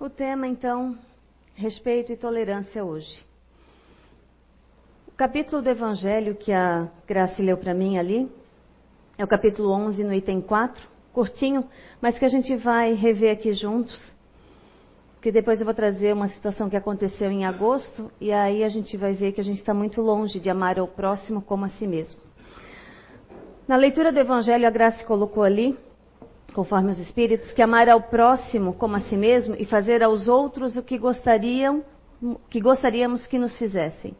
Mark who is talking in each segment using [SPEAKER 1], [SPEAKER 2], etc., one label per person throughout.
[SPEAKER 1] o tema então, respeito e tolerância hoje. O capítulo do Evangelho que a Graça leu para mim ali é o capítulo 11, no item 4, curtinho, mas que a gente vai rever aqui juntos. Porque depois eu vou trazer uma situação que aconteceu em agosto e aí a gente vai ver que a gente está muito longe de amar ao próximo como a si mesmo. Na leitura do Evangelho, a Graça colocou ali conforme os Espíritos, que amar ao próximo como a si mesmo e fazer aos outros o que gostariam, que gostaríamos que nos fizessem.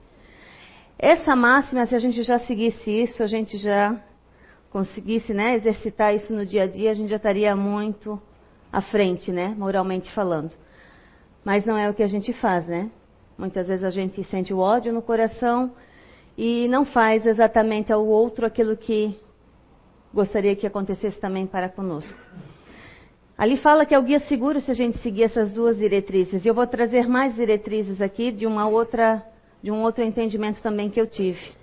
[SPEAKER 1] Essa máxima, se a gente já seguisse isso, a gente já conseguisse né, exercitar isso no dia a dia, a gente já estaria muito à frente, né, moralmente falando. Mas não é o que a gente faz, né? Muitas vezes a gente sente o ódio no coração e não faz exatamente ao outro aquilo que gostaria que acontecesse também para conosco. Ali fala que é o guia seguro se a gente seguir essas duas diretrizes. E eu vou trazer mais diretrizes aqui de uma outra, de um outro entendimento também que eu tive.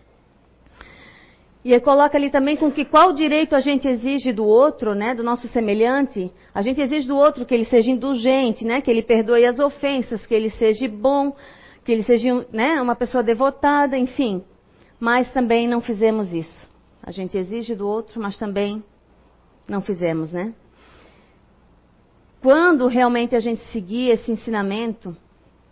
[SPEAKER 1] E ele coloca ali também com que qual direito a gente exige do outro, né, do nosso semelhante. A gente exige do outro que ele seja indulgente, né, que ele perdoe as ofensas, que ele seja bom, que ele seja né, uma pessoa devotada, enfim. Mas também não fizemos isso. A gente exige do outro, mas também não fizemos, né? Quando realmente a gente seguir esse ensinamento,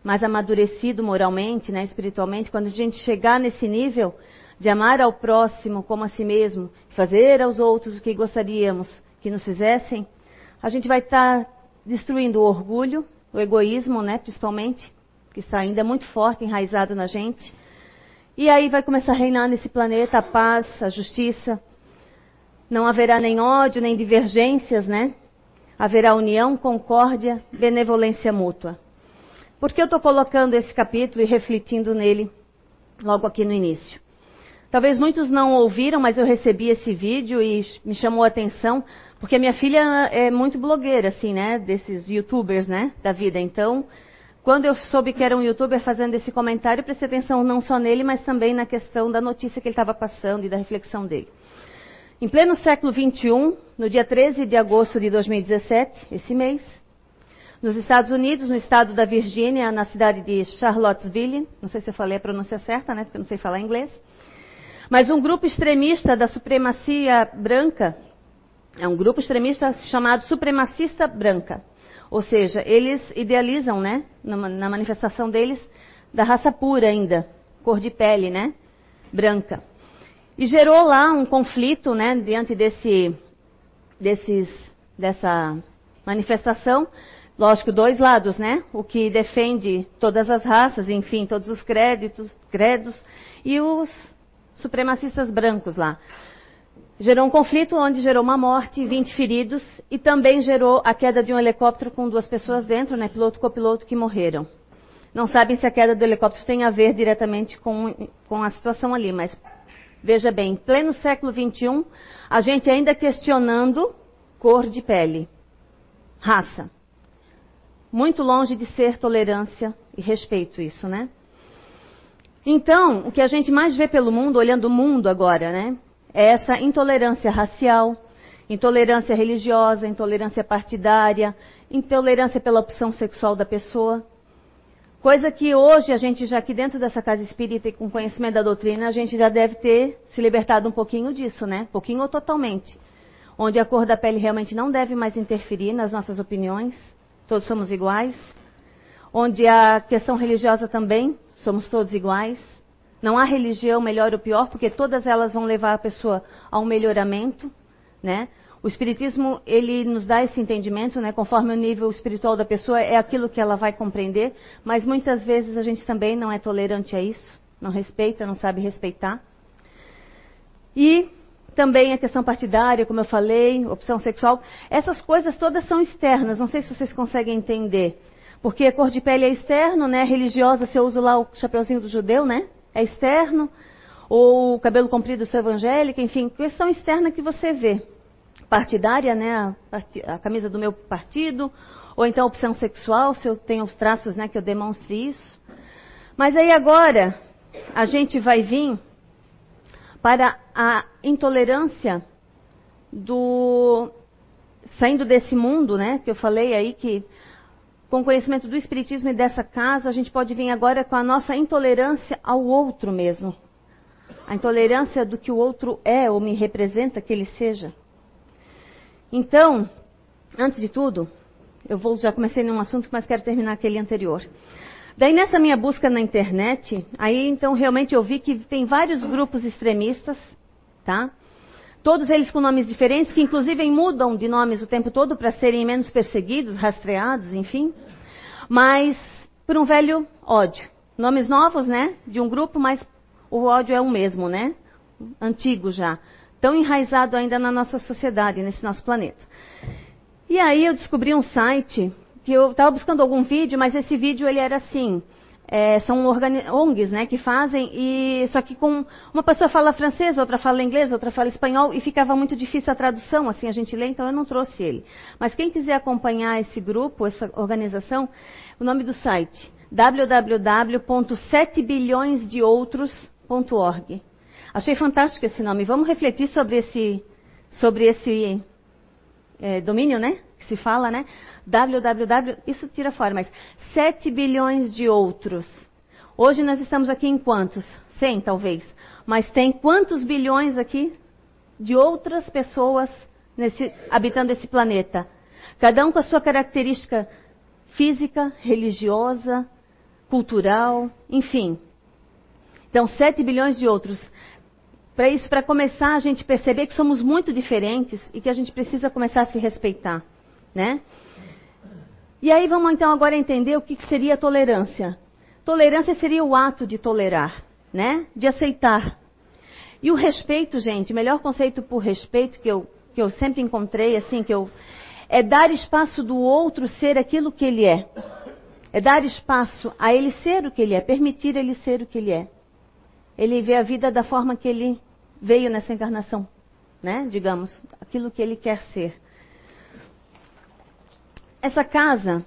[SPEAKER 1] mais amadurecido moralmente, né, espiritualmente, quando a gente chegar nesse nível de amar ao próximo como a si mesmo, fazer aos outros o que gostaríamos que nos fizessem, a gente vai estar tá destruindo o orgulho, o egoísmo, né, principalmente, que está ainda muito forte, enraizado na gente, e aí vai começar a reinar nesse planeta a paz, a justiça. Não haverá nem ódio, nem divergências, né? Haverá união, concórdia, benevolência mútua. Por que eu estou colocando esse capítulo e refletindo nele logo aqui no início? Talvez muitos não ouviram, mas eu recebi esse vídeo e me chamou a atenção, porque minha filha é muito blogueira, assim, né? Desses youtubers, né? Da vida. Então, quando eu soube que era um youtuber fazendo esse comentário, prestei atenção não só nele, mas também na questão da notícia que ele estava passando e da reflexão dele. Em pleno século XXI, no dia 13 de agosto de 2017, esse mês, nos Estados Unidos, no estado da Virgínia, na cidade de Charlottesville, não sei se eu falei a pronúncia certa, né, porque eu não sei falar inglês, mas um grupo extremista da supremacia branca, é um grupo extremista chamado Supremacista Branca, ou seja, eles idealizam, né, na manifestação deles, da raça pura ainda, cor de pele, né, branca. E gerou lá um conflito, né, diante desse, desses, dessa manifestação. Lógico, dois lados, né? O que defende todas as raças, enfim, todos os créditos, credos, e os supremacistas brancos lá gerou um conflito onde gerou uma morte, 20 feridos e também gerou a queda de um helicóptero com duas pessoas dentro, né, piloto e copiloto, que morreram. Não sabem se a queda do helicóptero tem a ver diretamente com, com a situação ali, mas veja bem, em pleno século XXI, a gente ainda questionando cor de pele, raça. Muito longe de ser tolerância e respeito isso, né? Então, o que a gente mais vê pelo mundo, olhando o mundo agora, né? É essa intolerância racial, intolerância religiosa, intolerância partidária, intolerância pela opção sexual da pessoa. Coisa que hoje a gente já aqui dentro dessa casa espírita e com conhecimento da doutrina, a gente já deve ter se libertado um pouquinho disso, né? Pouquinho ou totalmente. Onde a cor da pele realmente não deve mais interferir nas nossas opiniões, todos somos iguais. Onde a questão religiosa também, somos todos iguais. Não há religião melhor ou pior, porque todas elas vão levar a pessoa a um melhoramento, né? O espiritismo, ele nos dá esse entendimento, né? Conforme o nível espiritual da pessoa, é aquilo que ela vai compreender, mas muitas vezes a gente também não é tolerante a isso, não respeita, não sabe respeitar. E também a questão partidária, como eu falei, opção sexual, essas coisas todas são externas, não sei se vocês conseguem entender. Porque cor de pele é externo, né? Religiosa, se eu uso lá o chapeuzinho do judeu, né? É externo, ou o cabelo comprido sou evangélica, enfim, questão externa que você vê. Partidária, né, a, a, camisa do meu partido, ou então opção sexual, se eu tenho os traços, né, que eu demonstre isso. Mas aí agora, a gente vai vir para a intolerância do saindo desse mundo, né, que eu falei aí que com o conhecimento do Espiritismo e dessa casa, a gente pode vir agora com a nossa intolerância ao outro mesmo. A intolerância do que o outro é ou me representa que ele seja. Então, antes de tudo, eu vou já comecei num assunto, mas quero terminar aquele anterior. Daí nessa minha busca na internet, aí então realmente eu vi que tem vários grupos extremistas, tá? Todos eles com nomes diferentes, que inclusive mudam de nomes o tempo todo para serem menos perseguidos, rastreados, enfim. Mas por um velho ódio. Nomes novos, né? De um grupo, mas o ódio é o mesmo, né? Antigo já. Tão enraizado ainda na nossa sociedade, nesse nosso planeta. E aí eu descobri um site que eu estava buscando algum vídeo, mas esse vídeo ele era assim. É, são ONGs né, que fazem, e só que com uma pessoa fala francês, outra fala inglês, outra fala espanhol, e ficava muito difícil a tradução, assim, a gente lê, então eu não trouxe ele. Mas quem quiser acompanhar esse grupo, essa organização, o nome do site, www.7bilhõesdeoutros.org. Achei fantástico esse nome. Vamos refletir sobre esse, sobre esse é, domínio, né? Que se fala, né? www, isso tira fora, mas 7 bilhões de outros. Hoje nós estamos aqui em quantos? 100 talvez. Mas tem quantos bilhões aqui de outras pessoas nesse, habitando esse planeta? Cada um com a sua característica física, religiosa, cultural, enfim. Então, 7 bilhões de outros. Para isso, para começar a gente perceber que somos muito diferentes e que a gente precisa começar a se respeitar, né? E aí vamos então agora entender o que seria tolerância. Tolerância seria o ato de tolerar, né? De aceitar. E o respeito, gente, o melhor conceito por respeito que eu, que eu sempre encontrei, assim, que eu. É dar espaço do outro ser aquilo que ele é. É dar espaço a ele ser o que ele é, permitir ele ser o que ele é. Ele vê a vida da forma que ele veio nessa encarnação, né? Digamos, aquilo que ele quer ser. Essa casa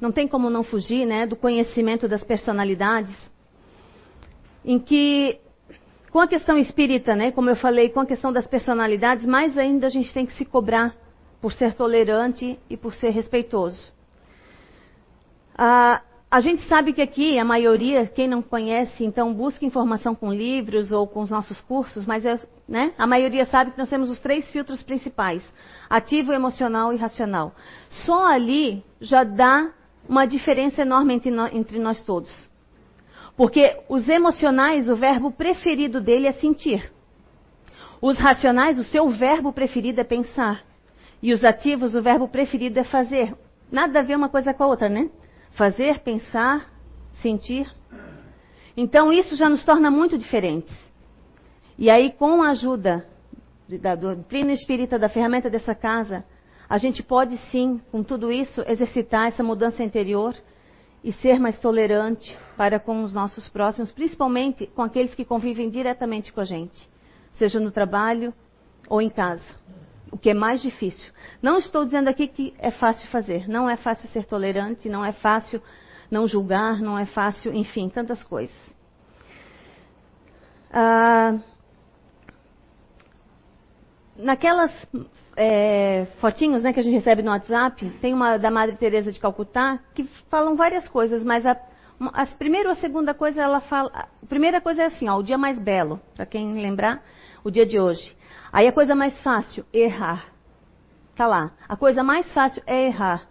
[SPEAKER 1] não tem como não fugir, né, do conhecimento das personalidades, em que com a questão espírita, né, como eu falei, com a questão das personalidades, mais ainda a gente tem que se cobrar por ser tolerante e por ser respeitoso. Ah, a gente sabe que aqui a maioria, quem não conhece, então busca informação com livros ou com os nossos cursos, mas é, né, a maioria sabe que nós temos os três filtros principais: ativo, emocional e racional. Só ali já dá uma diferença enorme entre, no, entre nós todos. Porque os emocionais, o verbo preferido dele é sentir. Os racionais, o seu verbo preferido é pensar. E os ativos, o verbo preferido é fazer. Nada a ver uma coisa com a outra, né? Fazer, pensar, sentir. Então isso já nos torna muito diferentes. E aí, com a ajuda da doutrina espírita, da ferramenta dessa casa, a gente pode sim, com tudo isso, exercitar essa mudança interior e ser mais tolerante para com os nossos próximos, principalmente com aqueles que convivem diretamente com a gente, seja no trabalho ou em casa o que é mais difícil. Não estou dizendo aqui que é fácil fazer. Não é fácil ser tolerante, não é fácil não julgar, não é fácil, enfim, tantas coisas. Ah, naquelas é, fotinhos né, que a gente recebe no WhatsApp, tem uma da Madre Teresa de Calcutá que falam várias coisas, mas a, a primeira ou a segunda coisa ela fala. A primeira coisa é assim, ó, o dia mais belo, para quem lembrar, o dia de hoje. Aí a coisa mais fácil, errar. Tá lá. A coisa mais fácil é errar.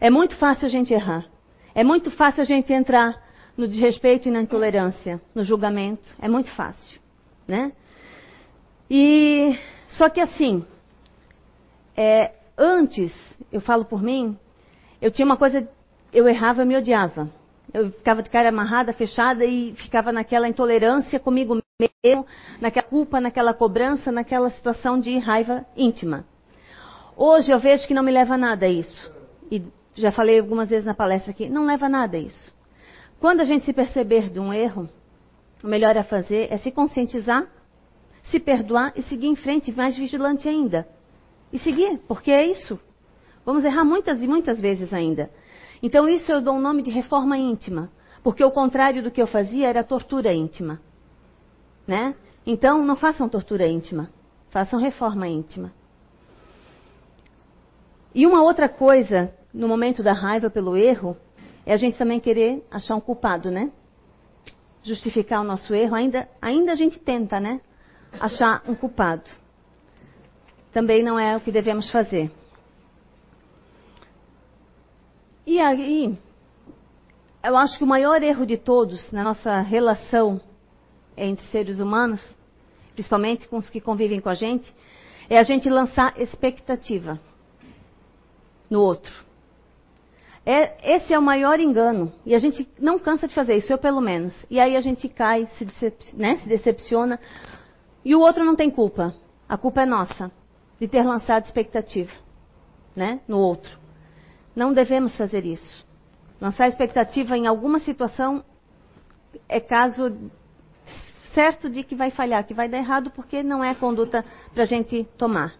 [SPEAKER 1] É muito fácil a gente errar. É muito fácil a gente entrar no desrespeito e na intolerância, no julgamento. É muito fácil, né? E só que assim, é, antes, eu falo por mim, eu tinha uma coisa, eu errava, eu me odiava. Eu ficava de cara amarrada, fechada e ficava naquela intolerância comigo mesmo, naquela culpa, naquela cobrança, naquela situação de raiva íntima. Hoje eu vejo que não me leva a nada isso. E já falei algumas vezes na palestra aqui, não leva a nada isso. Quando a gente se perceber de um erro, o melhor a fazer é se conscientizar, se perdoar e seguir em frente, mais vigilante ainda. E seguir, porque é isso. Vamos errar muitas e muitas vezes ainda. Então, isso eu dou o um nome de reforma íntima, porque o contrário do que eu fazia era tortura íntima. Né? Então, não façam tortura íntima, façam reforma íntima. E uma outra coisa, no momento da raiva pelo erro, é a gente também querer achar um culpado, né? Justificar o nosso erro, ainda, ainda a gente tenta, né? Achar um culpado. Também não é o que devemos fazer. E aí, eu acho que o maior erro de todos na nossa relação entre seres humanos, principalmente com os que convivem com a gente, é a gente lançar expectativa no outro. É, esse é o maior engano. E a gente não cansa de fazer isso, eu pelo menos. E aí a gente cai, se, decep né, se decepciona. E o outro não tem culpa. A culpa é nossa, de ter lançado expectativa né, no outro. Não devemos fazer isso. Lançar expectativa em alguma situação é caso certo de que vai falhar, que vai dar errado, porque não é a conduta para a gente tomar.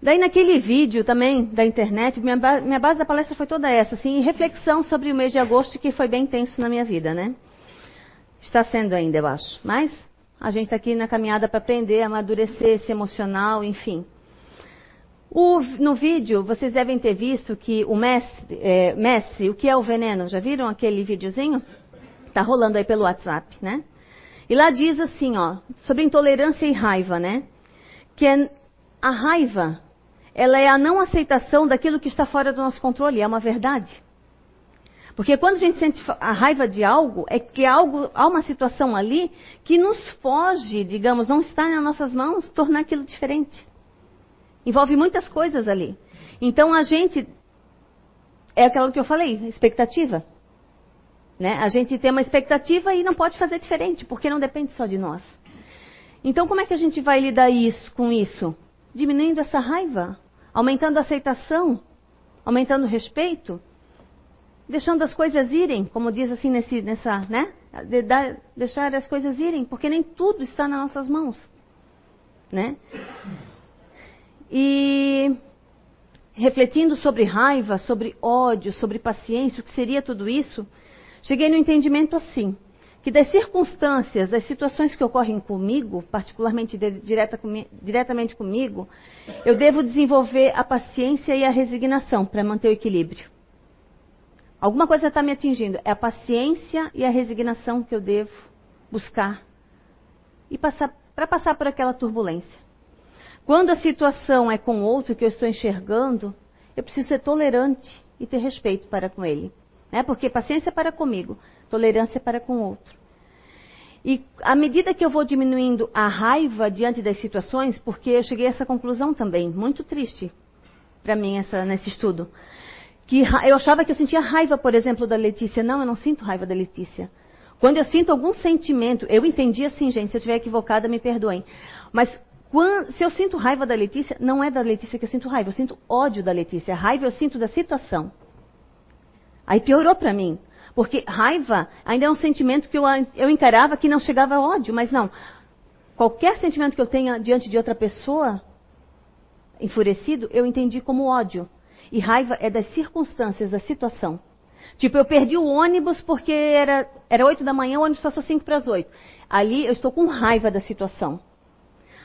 [SPEAKER 1] Daí naquele vídeo também da internet, minha, ba minha base da palestra foi toda essa, assim, reflexão sobre o mês de agosto que foi bem intenso na minha vida, né? Está sendo ainda, eu acho. Mas a gente está aqui na caminhada para aprender, amadurecer esse emocional, enfim. O, no vídeo, vocês devem ter visto que o mestre, é, o que é o veneno? Já viram aquele videozinho? Está rolando aí pelo WhatsApp, né? E lá diz assim, ó, sobre intolerância e raiva, né? Que é, a raiva ela é a não aceitação daquilo que está fora do nosso controle, é uma verdade. Porque quando a gente sente a raiva de algo, é que algo, há uma situação ali que nos foge, digamos, não está nas nossas mãos, tornar aquilo diferente. Envolve muitas coisas ali. Então a gente, é aquilo que eu falei, expectativa. Né? A gente tem uma expectativa e não pode fazer diferente, porque não depende só de nós. Então como é que a gente vai lidar isso, com isso? Diminuindo essa raiva, aumentando a aceitação, aumentando o respeito, deixando as coisas irem, como diz assim nesse, nessa, né? De deixar as coisas irem, porque nem tudo está nas nossas mãos, né? E refletindo sobre raiva, sobre ódio, sobre paciência, o que seria tudo isso, cheguei no entendimento assim: que das circunstâncias, das situações que ocorrem comigo, particularmente direta, diretamente comigo, eu devo desenvolver a paciência e a resignação para manter o equilíbrio. Alguma coisa está me atingindo. É a paciência e a resignação que eu devo buscar e para passar por aquela turbulência. Quando a situação é com outro que eu estou enxergando, eu preciso ser tolerante e ter respeito para com ele. Né? Porque paciência é para comigo, tolerância é para com o outro. E à medida que eu vou diminuindo a raiva diante das situações, porque eu cheguei a essa conclusão também, muito triste para mim essa, nesse estudo, que eu achava que eu sentia raiva, por exemplo, da Letícia. Não, eu não sinto raiva da Letícia. Quando eu sinto algum sentimento, eu entendi assim, gente, se eu estiver equivocada, me perdoem. Mas quando, se eu sinto raiva da Letícia, não é da Letícia que eu sinto raiva, eu sinto ódio da Letícia. A raiva eu sinto da situação. Aí piorou para mim. Porque raiva ainda é um sentimento que eu, eu encarava que não chegava a ódio, mas não. Qualquer sentimento que eu tenha diante de outra pessoa, enfurecido, eu entendi como ódio. E raiva é das circunstâncias, da situação. Tipo, eu perdi o ônibus porque era, era 8 da manhã, o ônibus passou 5 para as 8. Ali eu estou com raiva da situação.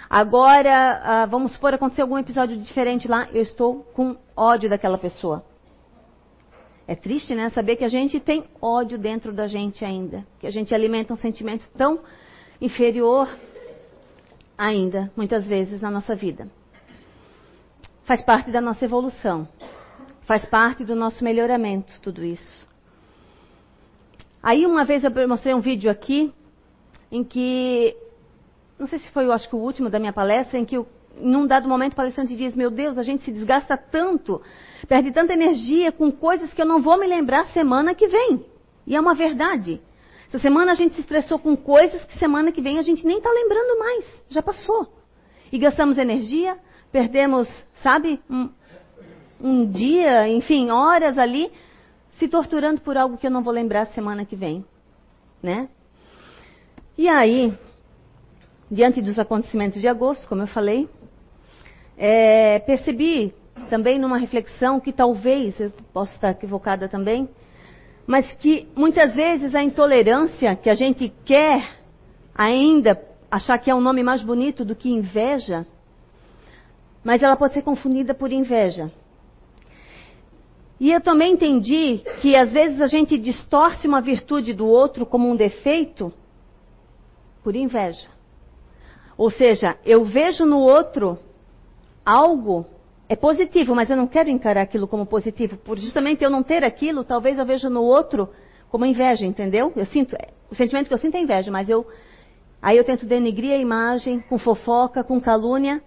[SPEAKER 1] Agora, ah, vamos supor, aconteceu algum episódio diferente lá, eu estou com ódio daquela pessoa. É triste, né? Saber que a gente tem ódio dentro da gente ainda. Que a gente alimenta um sentimento tão inferior ainda, muitas vezes, na nossa vida. Faz parte da nossa evolução. Faz parte do nosso melhoramento, tudo isso. Aí, uma vez eu mostrei um vídeo aqui, em que. Não sei se foi, eu acho que o último da minha palestra, em que o num dado momento o palestrante diz: Meu Deus, a gente se desgasta tanto, perde tanta energia com coisas que eu não vou me lembrar semana que vem. E é uma verdade. Essa semana a gente se estressou com coisas que semana que vem a gente nem está lembrando mais. Já passou. E gastamos energia, perdemos, sabe, um, um dia, enfim, horas ali, se torturando por algo que eu não vou lembrar semana que vem. Né? E aí, diante dos acontecimentos de agosto, como eu falei, é, percebi também numa reflexão que talvez, eu posso estar equivocada também, mas que muitas vezes a intolerância que a gente quer ainda achar que é um nome mais bonito do que inveja, mas ela pode ser confundida por inveja. E eu também entendi que às vezes a gente distorce uma virtude do outro como um defeito por inveja. Ou seja, eu vejo no outro algo é positivo, mas eu não quero encarar aquilo como positivo. Por justamente eu não ter aquilo, talvez eu veja no outro como inveja, entendeu? Eu sinto, o sentimento que eu sinto é inveja, mas eu aí eu tento denegrir a imagem com fofoca, com calúnia,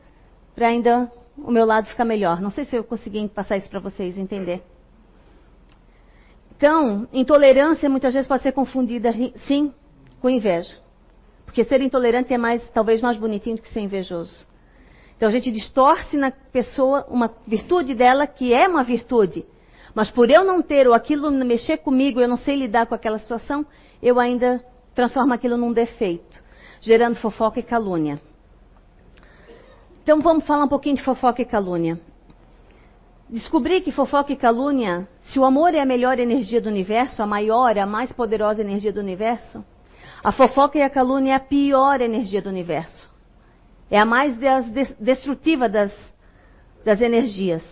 [SPEAKER 1] para ainda o meu lado ficar melhor. Não sei se eu consegui passar isso para vocês entender. Então, intolerância muitas vezes pode ser confundida, sim, com inveja. Porque ser intolerante é mais, talvez mais bonitinho do que ser invejoso. Então a gente distorce na pessoa uma virtude dela que é uma virtude. Mas por eu não ter ou aquilo mexer comigo, eu não sei lidar com aquela situação, eu ainda transformo aquilo num defeito, gerando fofoca e calúnia. Então vamos falar um pouquinho de fofoca e calúnia. Descobri que fofoca e calúnia, se o amor é a melhor energia do universo, a maior, a mais poderosa energia do universo, a fofoca e a calúnia é a pior energia do universo. É a mais destrutiva das, das energias.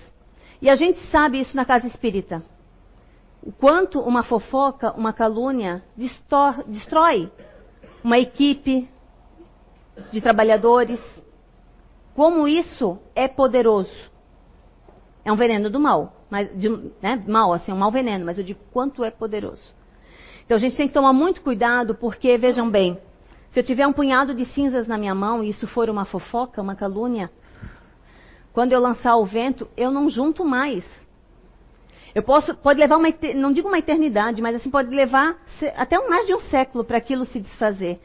[SPEAKER 1] E a gente sabe isso na casa espírita. O quanto uma fofoca, uma calúnia, destrói uma equipe de trabalhadores. Como isso é poderoso. É um veneno do mal. Mas, de, né, mal, assim, um mau veneno, mas eu digo quanto é poderoso. Então a gente tem que tomar muito cuidado, porque, vejam bem, se eu tiver um punhado de cinzas na minha mão e isso for uma fofoca, uma calúnia, quando eu lançar o vento, eu não junto mais. Eu posso, pode levar uma, não digo uma eternidade, mas assim pode levar até mais de um século para aquilo se desfazer.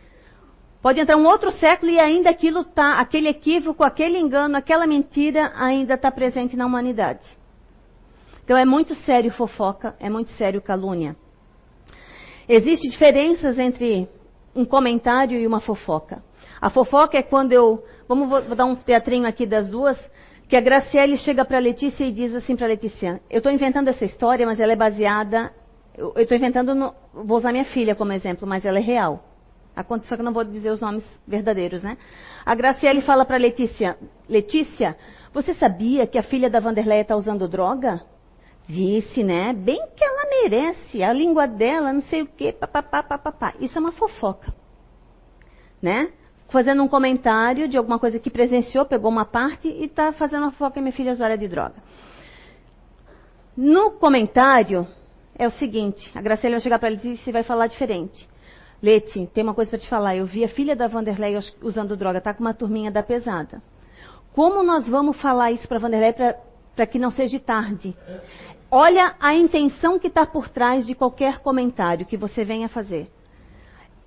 [SPEAKER 1] Pode entrar um outro século e ainda aquilo tá, aquele equívoco, aquele engano, aquela mentira ainda está presente na humanidade. Então é muito sério fofoca, é muito sério calúnia. Existem diferenças entre um comentário e uma fofoca. A fofoca é quando eu, vamos vou dar um teatrinho aqui das duas que a Graciele chega para a Letícia e diz assim para a Letícia: Eu estou inventando essa história, mas ela é baseada. Eu estou inventando. No, vou usar minha filha como exemplo, mas ela é real. Só que eu não vou dizer os nomes verdadeiros, né? A Graciele fala para Letícia: Letícia, você sabia que a filha da Vanderleia está usando droga? Vice, né? Bem que ela merece. A língua dela, não sei o quê, papapá, papapá. Isso é uma fofoca. Né? fazendo um comentário de alguma coisa que presenciou, pegou uma parte e está fazendo uma fofoca minha filha usuária de droga. No comentário, é o seguinte: a Graciela vai chegar para ele e vai falar diferente. Leti, tem uma coisa para te falar. Eu vi a filha da Vanderlei usando droga, tá com uma turminha da pesada. Como nós vamos falar isso para Vanderlei para que não seja tarde? Olha a intenção que está por trás de qualquer comentário que você venha fazer.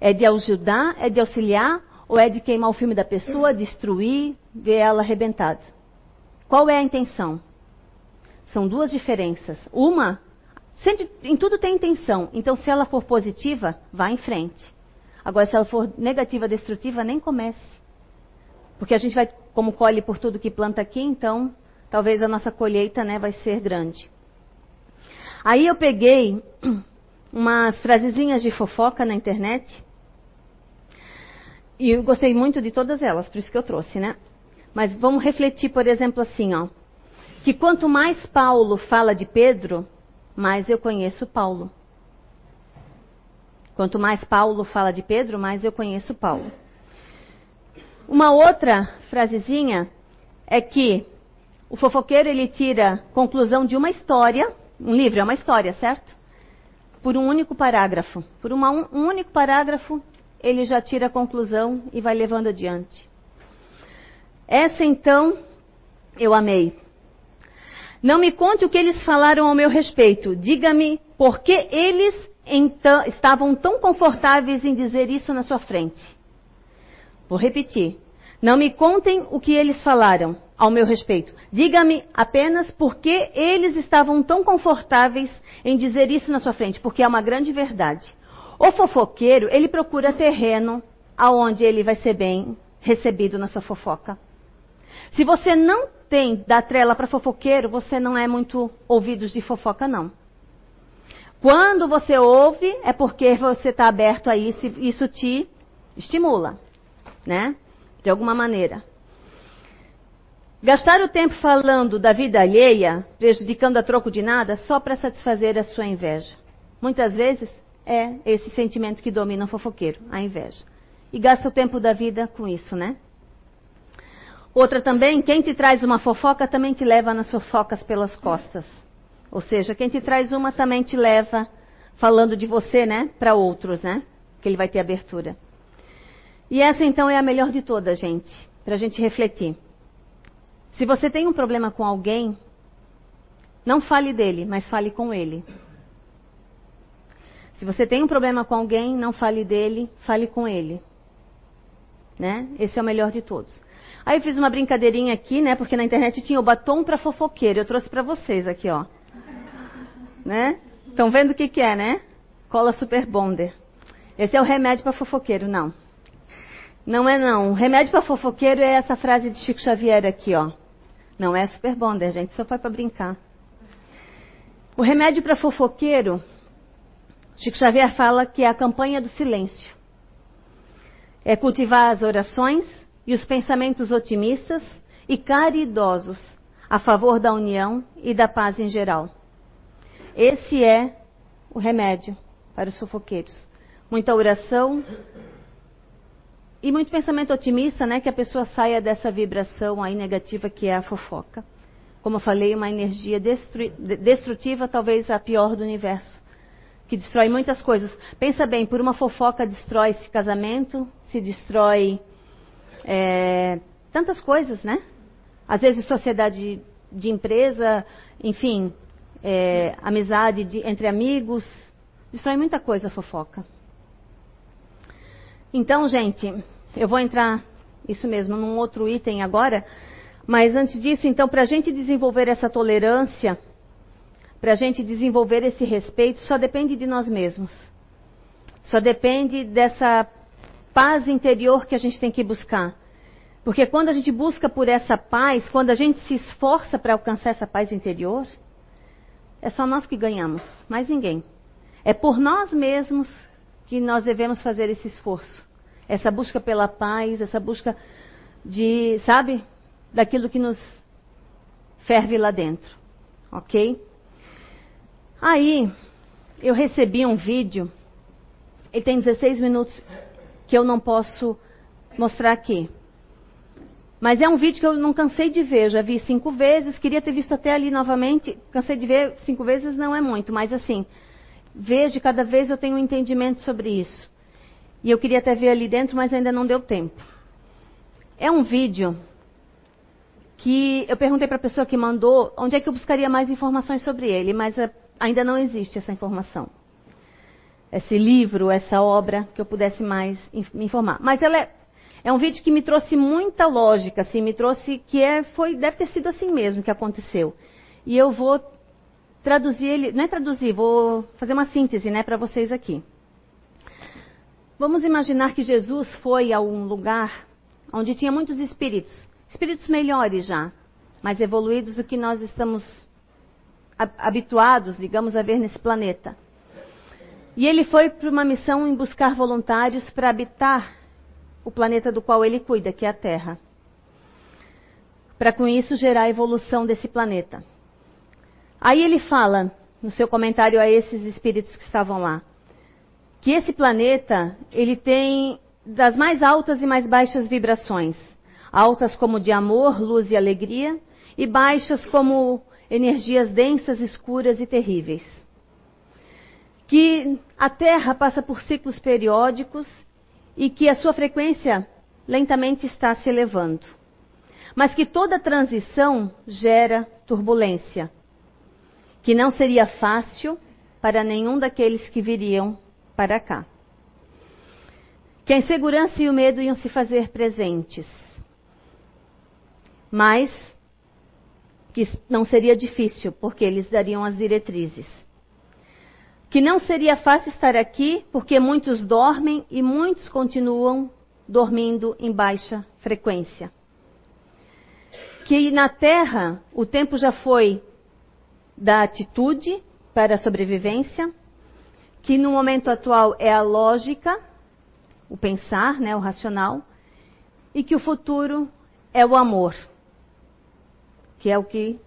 [SPEAKER 1] É de ajudar, é de auxiliar ou é de queimar o filme da pessoa, destruir, ver ela arrebentada? Qual é a intenção? São duas diferenças. Uma, sempre, em tudo tem intenção. Então, se ela for positiva, vá em frente. Agora, se ela for negativa, destrutiva, nem comece. Porque a gente vai, como colhe por tudo que planta aqui, então talvez a nossa colheita né, vai ser grande. Aí eu peguei umas frasezinhas de fofoca na internet e eu gostei muito de todas elas, por isso que eu trouxe, né? Mas vamos refletir, por exemplo, assim, ó. Que quanto mais Paulo fala de Pedro, mais eu conheço Paulo. Quanto mais Paulo fala de Pedro, mais eu conheço Paulo. Uma outra frasezinha é que o fofoqueiro ele tira conclusão de uma história, um livro é uma história, certo? Por um único parágrafo. Por uma, um único parágrafo, ele já tira a conclusão e vai levando adiante. Essa então eu amei. Não me conte o que eles falaram ao meu respeito. Diga-me por que eles então, estavam tão confortáveis em dizer isso na sua frente. Vou repetir. Não me contem o que eles falaram ao meu respeito. Diga-me apenas por que eles estavam tão confortáveis em dizer isso na sua frente, porque é uma grande verdade. O fofoqueiro, ele procura terreno aonde ele vai ser bem recebido na sua fofoca. Se você não tem da trela para fofoqueiro, você não é muito ouvidos de fofoca, não. Quando você ouve, é porque você está aberto a isso e isso te estimula, né? De alguma maneira. Gastar o tempo falando da vida alheia, prejudicando a troco de nada, só para satisfazer a sua inveja. Muitas vezes é esse sentimento que domina o fofoqueiro, a inveja. E gasta o tempo da vida com isso, né? Outra também, quem te traz uma fofoca também te leva nas fofocas pelas costas. Ou seja, quem te traz uma também te leva falando de você, né, para outros, né? Que ele vai ter abertura. E essa então é a melhor de todas, gente, para a gente refletir. Se você tem um problema com alguém, não fale dele, mas fale com ele. Se você tem um problema com alguém, não fale dele, fale com ele. Né? Esse é o melhor de todos. Aí eu fiz uma brincadeirinha aqui, né? Porque na internet tinha o batom para fofoqueiro. Eu trouxe para vocês aqui, ó. Né? Estão vendo o que, que é, né? Cola Super Bonder. Esse é o remédio para fofoqueiro, não. Não é não. O remédio para fofoqueiro é essa frase de Chico Xavier aqui, ó. Não é super bonder, gente, só foi para brincar. O remédio para fofoqueiro, Chico Xavier fala que é a campanha do silêncio. É cultivar as orações e os pensamentos otimistas e caridosos a favor da união e da paz em geral. Esse é o remédio para os fofoqueiros. Muita oração, e muito pensamento otimista, né? Que a pessoa saia dessa vibração aí negativa que é a fofoca. Como eu falei, uma energia destrutiva, talvez a pior do universo. Que destrói muitas coisas. Pensa bem, por uma fofoca destrói-se casamento, se destrói é, tantas coisas, né? Às vezes sociedade de empresa, enfim, é, amizade de, entre amigos, destrói muita coisa a fofoca. Então, gente, eu vou entrar, isso mesmo, num outro item agora, mas antes disso, então, para a gente desenvolver essa tolerância, para a gente desenvolver esse respeito, só depende de nós mesmos. Só depende dessa paz interior que a gente tem que buscar. Porque quando a gente busca por essa paz, quando a gente se esforça para alcançar essa paz interior, é só nós que ganhamos, mais ninguém. É por nós mesmos que nós devemos fazer esse esforço. Essa busca pela paz, essa busca de, sabe, daquilo que nos ferve lá dentro. Ok? Aí, eu recebi um vídeo, e tem 16 minutos que eu não posso mostrar aqui. Mas é um vídeo que eu não cansei de ver, já vi cinco vezes, queria ter visto até ali novamente. Cansei de ver cinco vezes, não é muito, mas assim, vejo cada vez eu tenho um entendimento sobre isso. E eu queria até ver ali dentro, mas ainda não deu tempo. É um vídeo que eu perguntei para a pessoa que mandou onde é que eu buscaria mais informações sobre ele, mas eh, ainda não existe essa informação. Esse livro, essa obra, que eu pudesse mais me informar. Mas ela é, é um vídeo que me trouxe muita lógica, assim, me trouxe que é, foi, deve ter sido assim mesmo que aconteceu. E eu vou traduzir ele, não é traduzir, vou fazer uma síntese, né, para vocês aqui. Vamos imaginar que Jesus foi a um lugar onde tinha muitos espíritos, espíritos melhores já, mais evoluídos do que nós estamos habituados, digamos, a ver nesse planeta. E ele foi para uma missão em buscar voluntários para habitar o planeta do qual ele cuida, que é a Terra. Para com isso gerar a evolução desse planeta. Aí ele fala, no seu comentário a esses espíritos que estavam lá, que esse planeta, ele tem das mais altas e mais baixas vibrações. Altas como de amor, luz e alegria, e baixas como energias densas, escuras e terríveis. Que a Terra passa por ciclos periódicos e que a sua frequência lentamente está se elevando. Mas que toda transição gera turbulência, que não seria fácil para nenhum daqueles que viriam para cá. Que a insegurança e o medo iam se fazer presentes. Mas que não seria difícil, porque eles dariam as diretrizes. Que não seria fácil estar aqui, porque muitos dormem e muitos continuam dormindo em baixa frequência. Que na Terra o tempo já foi da atitude para a sobrevivência, que no momento atual é a lógica, o pensar, né, o racional, e que o futuro é o amor. que é o que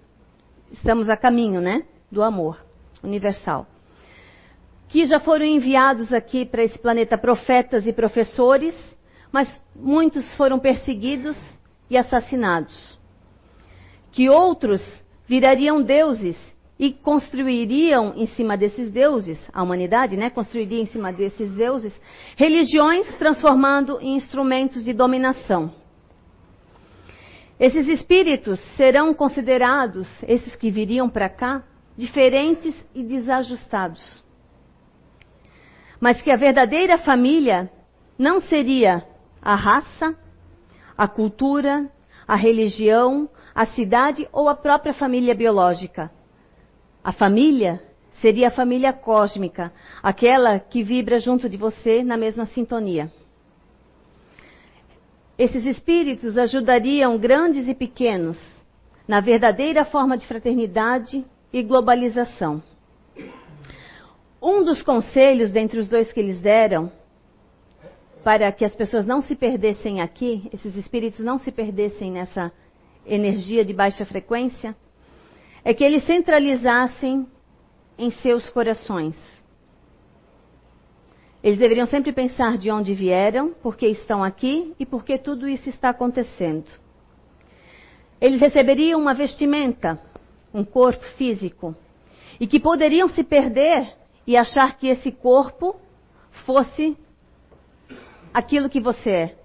[SPEAKER 1] estamos a caminho, né? Do amor universal. Que já foram enviados aqui para esse planeta profetas e professores, mas muitos foram perseguidos e assassinados. Que outros virariam deuses e construiriam em cima desses deuses, a humanidade, né, construiria em cima desses deuses, religiões transformando em instrumentos de dominação. Esses espíritos serão considerados, esses que viriam para cá, diferentes e desajustados. Mas que a verdadeira família não seria a raça, a cultura, a religião, a cidade ou a própria família biológica. A família seria a família cósmica, aquela que vibra junto de você na mesma sintonia. Esses espíritos ajudariam grandes e pequenos na verdadeira forma de fraternidade e globalização. Um dos conselhos dentre os dois que eles deram, para que as pessoas não se perdessem aqui, esses espíritos não se perdessem nessa energia de baixa frequência, é que eles centralizassem em seus corações eles deveriam sempre pensar de onde vieram, por que estão aqui e por que tudo isso está acontecendo. Eles receberiam uma vestimenta, um corpo físico, e que poderiam se perder e achar que esse corpo fosse aquilo que você é.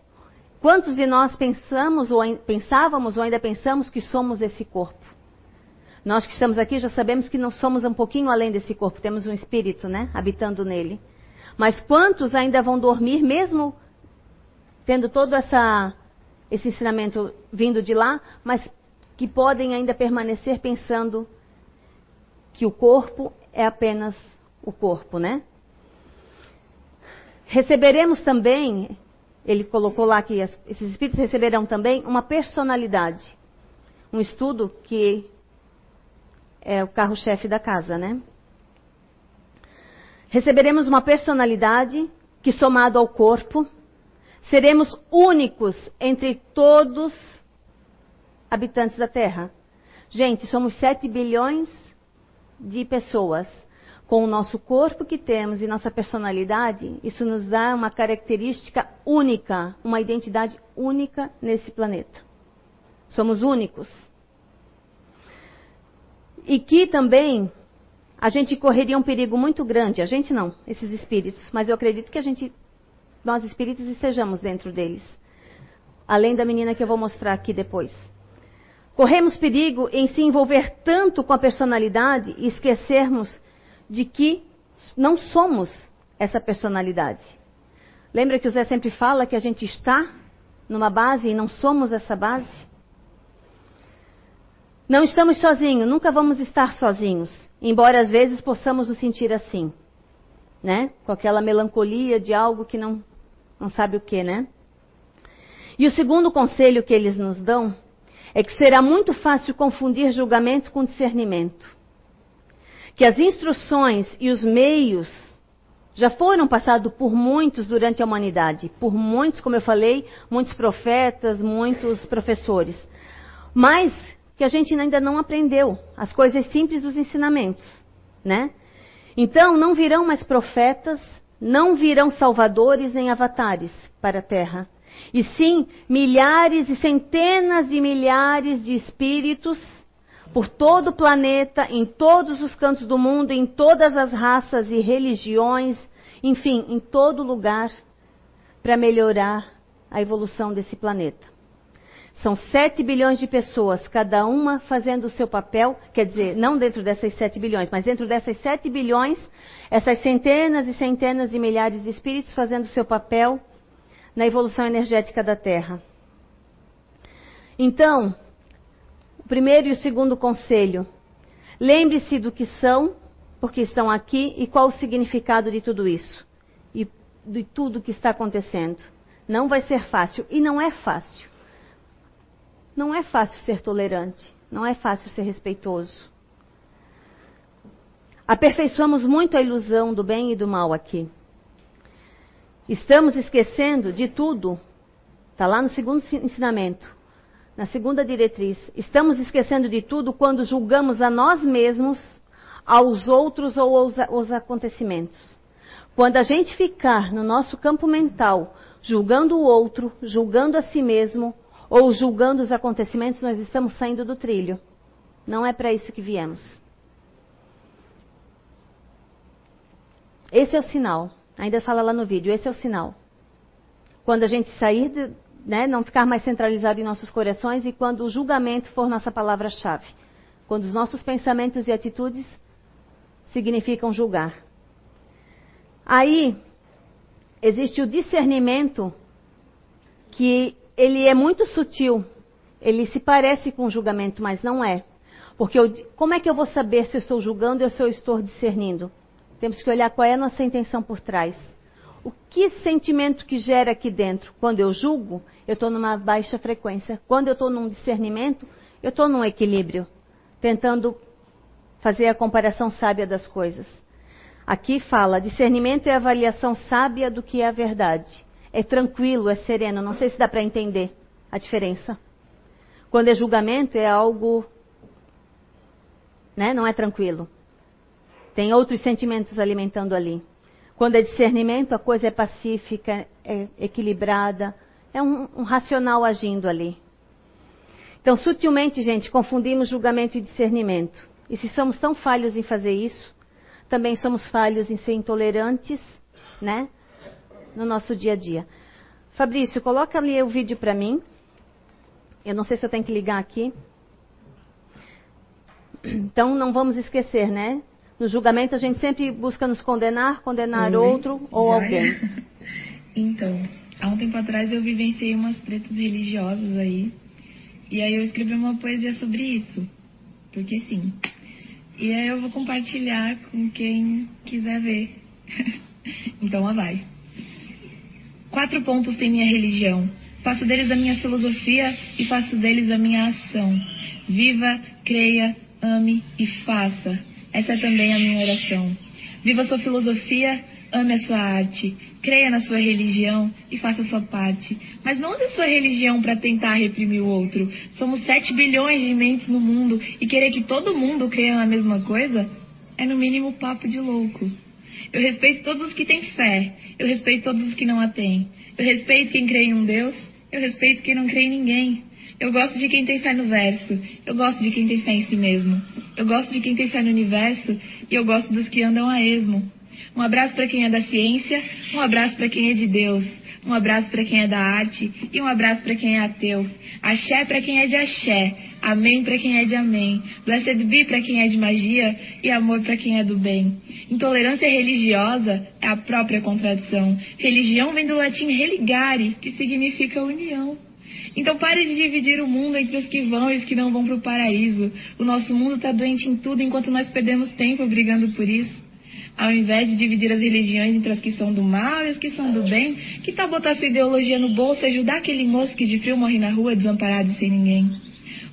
[SPEAKER 1] Quantos de nós pensamos ou pensávamos ou ainda pensamos que somos esse corpo? Nós que estamos aqui já sabemos que não somos um pouquinho além desse corpo, temos um espírito, né, habitando nele. Mas quantos ainda vão dormir, mesmo tendo todo essa, esse ensinamento vindo de lá, mas que podem ainda permanecer pensando que o corpo é apenas o corpo, né? Receberemos também, ele colocou lá que esses espíritos receberão também uma personalidade. Um estudo que é o carro-chefe da casa, né? Receberemos uma personalidade que, somado ao corpo, seremos únicos entre todos habitantes da Terra. Gente, somos 7 bilhões de pessoas. Com o nosso corpo que temos e nossa personalidade, isso nos dá uma característica única, uma identidade única nesse planeta. Somos únicos. E que também a gente correria um perigo muito grande. A gente não, esses espíritos, mas eu acredito que a gente, nós espíritos, estejamos dentro deles. Além da menina que eu vou mostrar aqui depois. Corremos perigo em se envolver tanto com a personalidade e esquecermos de que não somos essa personalidade. Lembra que o Zé sempre fala que a gente está numa base e não somos essa base? Não estamos sozinhos, nunca vamos estar sozinhos, embora às vezes possamos nos sentir assim, né? Com aquela melancolia de algo que não, não sabe o que, né? E o segundo conselho que eles nos dão é que será muito fácil confundir julgamento com discernimento. Que as instruções e os meios já foram passados por muitos durante a humanidade, por muitos, como eu falei, muitos profetas, muitos professores. Mas que a gente ainda não aprendeu, as coisas simples dos ensinamentos, né? Então, não virão mais profetas, não virão salvadores nem avatares para a terra. E sim, milhares e centenas de milhares de espíritos por todo o planeta, em todos os cantos do mundo, em todas as raças e religiões, enfim, em todo lugar, para melhorar a evolução desse planeta. São 7 bilhões de pessoas, cada uma fazendo o seu papel, quer dizer, não dentro dessas 7 bilhões, mas dentro dessas 7 bilhões, essas centenas e centenas de milhares de espíritos fazendo o seu papel na evolução energética da Terra. Então, o primeiro e o segundo conselho. Lembre-se do que são, porque estão aqui, e qual o significado de tudo isso. E de tudo que está acontecendo. Não vai ser fácil, e não é fácil. Não é fácil ser tolerante, não é fácil ser respeitoso. Aperfeiçoamos muito a ilusão do bem e do mal aqui. Estamos esquecendo de tudo. Está lá no segundo ensinamento. na segunda diretriz, estamos esquecendo de tudo quando julgamos a nós mesmos, aos outros ou aos, aos acontecimentos. Quando a gente ficar no nosso campo mental, julgando o outro, julgando a si mesmo ou julgando os acontecimentos, nós estamos saindo do trilho. Não é para isso que viemos. Esse é o sinal. Ainda fala lá no vídeo, esse é o sinal. Quando a gente sair, de, né, não ficar mais centralizado em nossos corações e quando o julgamento for nossa palavra-chave. Quando os nossos pensamentos e atitudes significam julgar. Aí existe o discernimento que ele é muito sutil. Ele se parece com julgamento, mas não é. Porque eu, como é que eu vou saber se eu estou julgando ou se eu estou discernindo? Temos que olhar qual é a nossa intenção por trás. O que sentimento que gera aqui dentro? Quando eu julgo, eu estou numa baixa frequência. Quando eu estou num discernimento, eu estou num equilíbrio, tentando fazer a comparação sábia das coisas. Aqui fala: discernimento é avaliação sábia do que é a verdade. É tranquilo, é sereno. Não sei se dá para entender a diferença. Quando é julgamento, é algo. Né? Não é tranquilo. Tem outros sentimentos alimentando ali. Quando é discernimento, a coisa é pacífica, é equilibrada, é um, um racional agindo ali. Então, sutilmente, gente, confundimos julgamento e discernimento. E se somos tão falhos em fazer isso, também somos falhos em ser intolerantes, né? No nosso dia a dia. Fabrício, coloca ali o vídeo para mim. Eu não sei se eu tenho que ligar aqui. Então, não vamos esquecer, né? No julgamento a gente sempre busca nos condenar, condenar Oi, outro ou alguém.
[SPEAKER 2] então, há um tempo atrás eu vivenciei umas tretas religiosas aí. E aí eu escrevi uma poesia sobre isso. Porque sim. E aí eu vou compartilhar com quem quiser ver. então lá vai. Quatro pontos tem minha religião. Faço deles a minha filosofia e faço deles a minha ação. Viva, creia, ame e faça essa é também a minha oração. Viva sua filosofia, ame a sua arte, creia na sua religião e faça a sua parte. Mas não use sua religião para tentar reprimir o outro. Somos 7 bilhões de mentes no mundo e querer que todo mundo creia na mesma coisa é no mínimo papo de louco. Eu respeito todos os que têm fé, eu respeito todos os que não a têm. Eu respeito quem crê em um Deus, eu respeito quem não crê em ninguém. Eu gosto de quem tem fé no verso. Eu gosto de quem tem fé em si mesmo. Eu gosto de quem tem fé no universo. E eu gosto dos que andam a esmo. Um abraço para quem é da ciência. Um abraço para quem é de Deus. Um abraço para quem é da arte. E um abraço para quem é ateu. Axé para quem é de axé. Amém para quem é de amém. Blessed be para quem é de magia. E amor para quem é do bem. Intolerância religiosa é a própria contradição. Religião vem do latim religare, que significa união. Então pare de dividir o mundo entre os que vão e os que não vão para o paraíso. O nosso mundo está doente em tudo enquanto nós perdemos tempo brigando por isso. Ao invés de dividir as religiões entre as que são do mal e as que são do bem, que tal botar sua ideologia no bolso e ajudar aquele moço que de frio morre na rua desamparado e sem ninguém?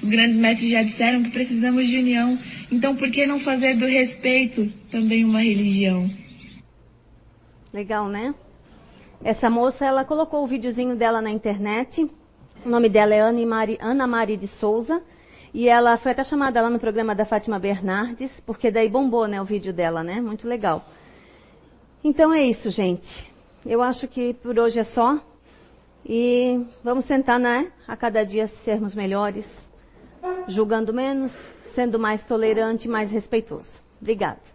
[SPEAKER 2] Os grandes mestres já disseram que precisamos de união, então por que não fazer do respeito também uma religião?
[SPEAKER 1] Legal, né? Essa moça, ela colocou o videozinho dela na internet o nome dela é Ana Mari, Ana Mari de Souza. E ela foi até chamada lá no programa da Fátima Bernardes, porque daí bombou né, o vídeo dela, né? Muito legal. Então é isso, gente. Eu acho que por hoje é só. E vamos tentar, né? A cada dia sermos melhores, julgando menos, sendo mais tolerante e mais respeitoso. Obrigada.